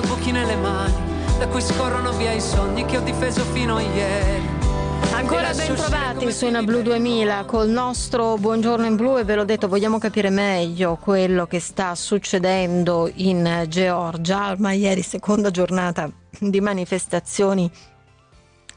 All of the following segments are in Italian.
due buchi nelle mani, da cui scorrono via i sogni che ho difeso fino a ieri. Ancora ben trovati su Ina Blu 2000 col nostro Buongiorno in Blu e ve l'ho detto, vogliamo capire meglio quello che sta succedendo in Georgia. Ormai ieri seconda giornata di manifestazioni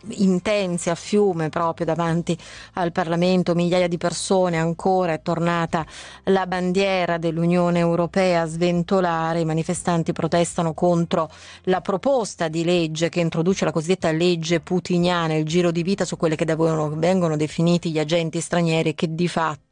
intense a fiume proprio davanti al Parlamento, migliaia di persone ancora, è tornata la bandiera dell'Unione Europea a sventolare, i manifestanti protestano contro la proposta di legge che introduce la cosiddetta legge putiniana, il giro di vita su quelle che devono, vengono definiti gli agenti stranieri che di fatto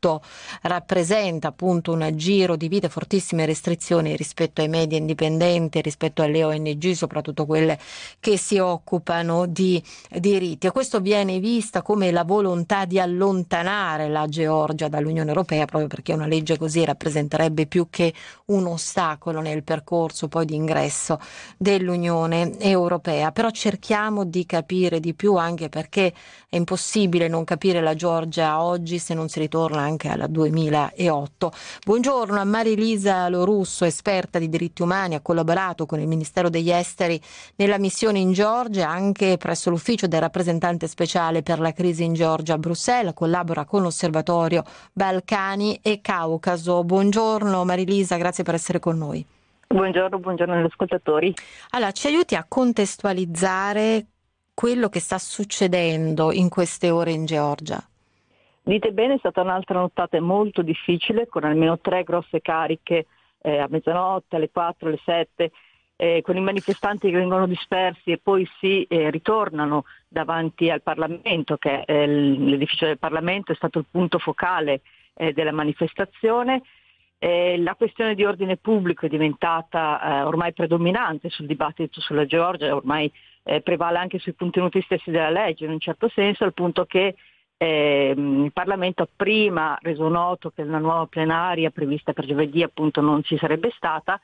rappresenta appunto un giro di vita, fortissime restrizioni rispetto ai media indipendenti, rispetto alle ONG, soprattutto quelle che si occupano di diritti e questo viene vista come la volontà di allontanare la Georgia dall'Unione Europea proprio perché una legge così rappresenterebbe più che un ostacolo nel percorso poi di ingresso dell'Unione Europea. Però cerchiamo di capire di più anche perché è impossibile non capire la Georgia oggi se non si ritorna anche al 2008. Buongiorno a Marilisa Lorusso, esperta di diritti umani, ha collaborato con il Ministero degli Esteri nella missione in Georgia anche presso l'ufficio del rappresentante speciale per la crisi in Georgia a Bruxelles, collabora con l'Osservatorio Balcani e Caucaso. Buongiorno Marilisa, grazie per essere con noi. Buongiorno, buongiorno agli ascoltatori. Allora, ci aiuti a contestualizzare quello che sta succedendo in queste ore in Georgia? Dite bene, è stata un'altra nottata molto difficile, con almeno tre grosse cariche eh, a mezzanotte, alle 4, alle 7, eh, con i manifestanti che vengono dispersi e poi si eh, ritornano davanti al Parlamento, che è l'edificio del Parlamento è stato il punto focale eh, della manifestazione. la questione di ordine pubblico è diventata eh, ormai predominante sul dibattito sulla Georgia, ormai eh, prevale anche sui contenuti stessi della legge in un certo senso, al punto che ehm, il Parlamento ha prima reso noto che una nuova plenaria prevista per giovedì appunto non ci sarebbe stata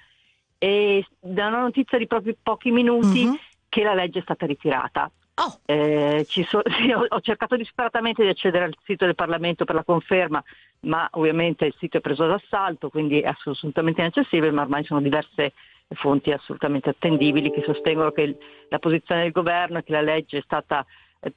e da una notizia di proprio pochi minuti uh-huh. che la legge è stata ritirata. Oh. Eh, so, sì, ho, ho, cercato disperatamente di accedere al sito del Parlamento per la conferma, ma ovviamente il sito è preso d'assalto, quindi è assolutamente inaccessibile, ma ormai sono diverse fonti assolutamente attendibili che sostengono che il, la posizione del governo è che la legge è stata eh,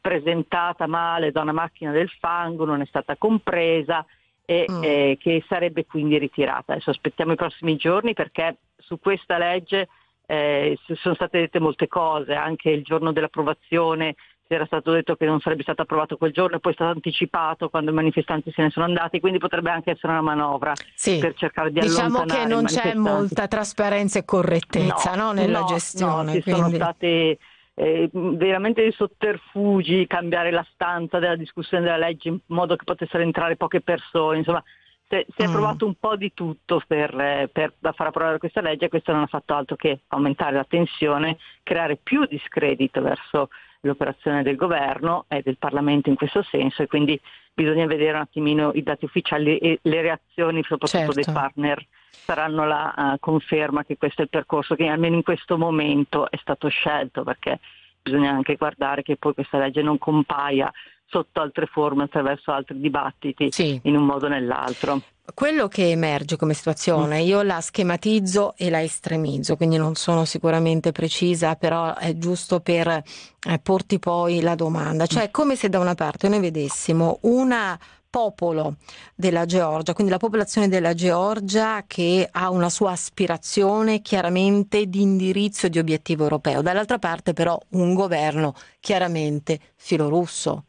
presentata male da una macchina del fango, non è stata compresa e mm. eh, che sarebbe quindi ritirata. Adesso aspettiamo i prossimi giorni perché su questa legge eh, sono state dette molte cose, anche il giorno dell'approvazione si era stato detto che non sarebbe stato approvato quel giorno e poi è stato anticipato quando i manifestanti se ne sono andati, quindi potrebbe anche essere una manovra sì. per cercare di diciamo allontanare Diciamo che non c'è molta trasparenza e correttezza no, no, nella no, gestione. No, ci quindi... sono state eh, veramente dei sotterfugi, cambiare la stanza della discussione della legge in modo che potessero entrare poche persone, insomma si è, mm. provato un po' di tutto per, eh, per, far approvare questa legge e questo non ha fatto altro che aumentare la tensione, creare più discredito verso l'operazione del governo e del Parlamento in questo senso e quindi bisogna vedere un attimino i dati ufficiali e le reazioni soprattutto certo. dei partner saranno la uh, conferma che questo è il percorso che almeno in questo momento è stato scelto perché bisogna anche guardare che poi questa legge non compaia sotto altre forme, attraverso altri dibattiti, sì. in un modo o nell'altro. Quello che emerge come situazione, io la schematizzo e la estremizzo, quindi non sono sicuramente precisa, però è giusto per eh, porti poi la domanda. Cioè, è come se da una parte noi vedessimo una popolo della Georgia, quindi la popolazione della Georgia che ha una sua aspirazione chiaramente di indirizzo e di obiettivo europeo, dall'altra parte però un governo chiaramente filorusso.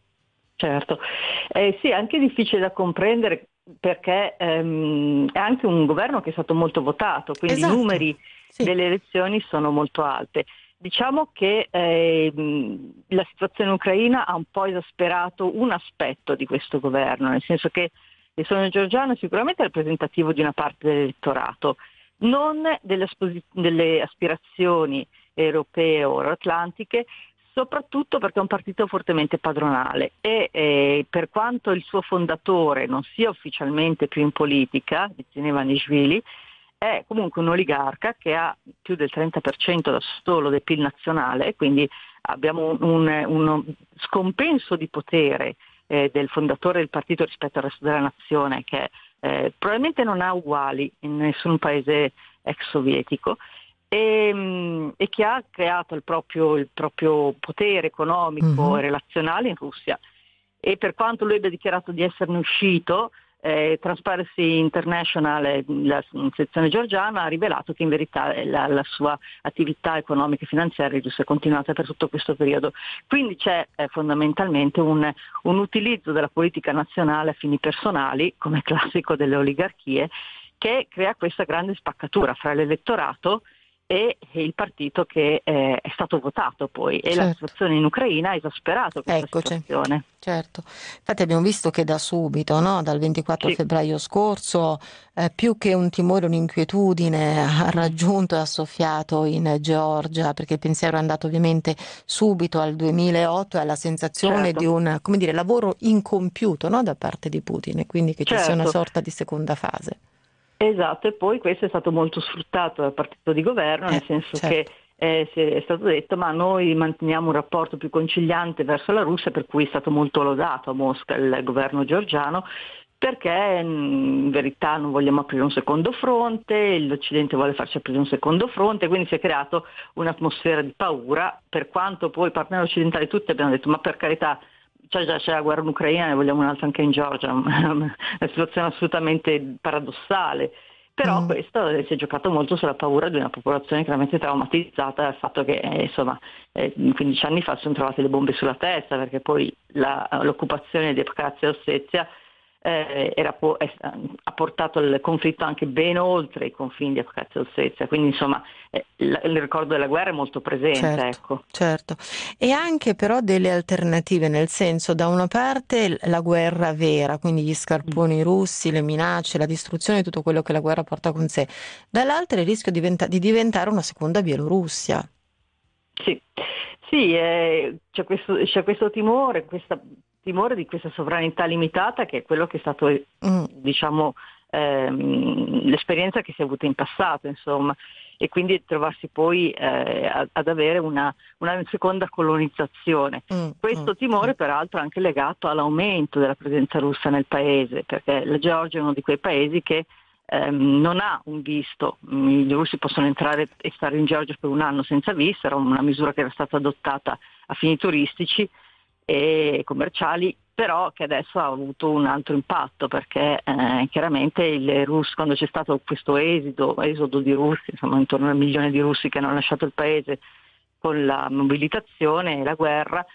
Certo, eh, sì, è anche difficile da comprendere perché ehm, è anche un governo che è stato molto votato, quindi esatto. i numeri sì. delle elezioni sono molto alte. Diciamo che eh, la situazione in Ucraina ha un po' esasperato un aspetto di questo governo, nel senso che il sogno georgiano è sicuramente rappresentativo di una parte dell'elettorato, non delle, delle aspirazioni europee o euroatlantiche, soprattutto perché è un partito fortemente padronale e eh, per quanto il suo fondatore non sia ufficialmente più in politica, Ivanishvili, è comunque un oligarca che ha più del 30% da solo del PIL nazionale, quindi abbiamo un, un, uno scompenso di potere eh, del fondatore del partito rispetto al resto della nazione che eh, probabilmente non ha uguali in nessun paese ex sovietico e, mm, e, che ha creato il proprio, il proprio potere economico mm-hmm. e relazionale in Russia. E per quanto lui abbia dichiarato di esserne uscito, eh, Transparency International, la sezione georgiana, ha rivelato che in verità la, la sua attività economica e finanziaria è continuata per tutto questo periodo. Quindi c'è eh, fondamentalmente un, un utilizzo della politica nazionale a fini personali, come classico delle oligarchie, che crea questa grande spaccatura fra l'elettorato e il partito che eh, è stato votato poi e certo. la situazione in Ucraina ha esasperato questa Eccoci. situazione. Certo, infatti abbiamo visto che da subito, no? dal 24 sì. febbraio scorso, eh, più che un timore, un'inquietudine ha raggiunto e ha soffiato in Georgia perché il pensiero è andato ovviamente subito al 2008 e alla sensazione certo. di un dire, lavoro incompiuto no? da parte di Putin e quindi che certo. ci sia una certo. sorta di seconda fase. Esatto, e poi questo è stato molto sfruttato dal partito di governo, nel eh, senso certo. che eh, è stato detto ma noi manteniamo un rapporto più conciliante verso la Russia, per cui è stato molto lodato a Mosca il governo georgiano, perché mm, in verità non vogliamo aprire un secondo fronte, l'Occidente vuole farci aprire un secondo fronte, quindi si è creato un'atmosfera di paura, per quanto poi i partner occidentali tutti abbiano detto ma per carità c'è già c'è la guerra in Ucraina, ne vogliamo un'altra anche in Georgia, una situazione assolutamente paradossale. Però mm. questo si è giocato molto sulla paura di una popolazione chiaramente traumatizzata dal fatto che eh, insomma, eh, 15 anni fa sono trovate le bombe sulla testa perché poi la, l'occupazione di Abkhazia e Ossetia eh, po- è, ha portato il conflitto anche ben oltre i confini di Abkhazia e Ossetia, quindi insomma eh, il, il ricordo della guerra è molto presente. Certo, ecco. certo, e anche però delle alternative, nel senso da una parte la guerra vera, quindi gli scarponi mm. russi, le minacce, la distruzione di tutto quello che la guerra porta con sé, dall'altra il rischio diventa- di diventare una seconda Bielorussia. Sì, sì eh, c'è, questo, c'è, questo, timore, questa timore di questa sovranità limitata che è quello che è stato mm. diciamo, ehm, l'esperienza che si è avuta in passato, insomma, e quindi trovarsi poi eh, ad avere una, una, seconda colonizzazione. Mm, Questo mm, timore mm. peraltro è anche legato all'aumento della presenza russa nel paese, perché la Georgia è uno di quei paesi che ehm, non ha un visto, i russi possono entrare e stare in Georgia per un anno senza visto, era una misura che era stata adottata a fini turistici e commerciali, però che adesso ha avuto un altro impatto perché eh, chiaramente il Rus, quando c'è stato questo esodo, esodo di russi, insomma intorno a un milione di russi che hanno lasciato il paese con la mobilitazione e la guerra,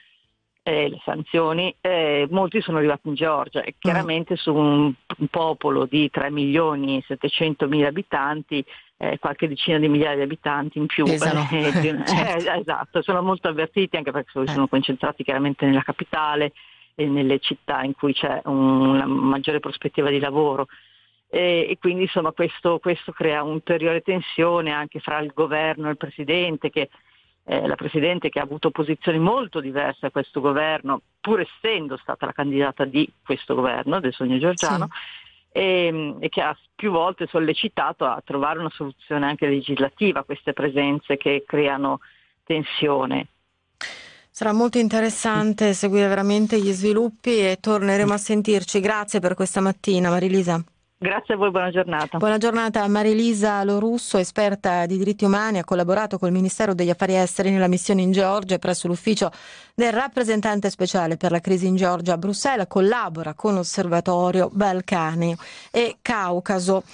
eh, le sanzioni, eh, molti sono arrivati in Georgia e chiaramente su un, un popolo di 3 milioni e 700 mila abitanti eh, qualche decina di migliaia di abitanti in più. Pesano. Eh, certo. eh, esatto, sono molto avvertiti anche perché eh. sono concentrati chiaramente nella capitale e nelle città in cui c'è una maggiore prospettiva di lavoro. E, e quindi insomma questo, questo, crea un'ulteriore tensione anche fra il governo e il presidente che eh, la Presidente che ha avuto posizioni molto diverse a questo governo, pur essendo stata la candidata di questo governo, del Sogno Giorgiano, sì e, e, che ha più volte sollecitato a trovare una soluzione anche legislativa a queste presenze che creano tensione. Sarà molto interessante seguire veramente gli sviluppi e torneremo a sentirci. Grazie per questa mattina, Marilisa. Grazie a voi, buona giornata. Buona giornata a Marilisa Lorusso, esperta di diritti umani, ha collaborato col Ministero degli Affari Esteri nella missione in Georgia presso l'ufficio del rappresentante speciale per la crisi in Georgia a Bruxelles, collabora con l'Osservatorio Balcani e Caucaso.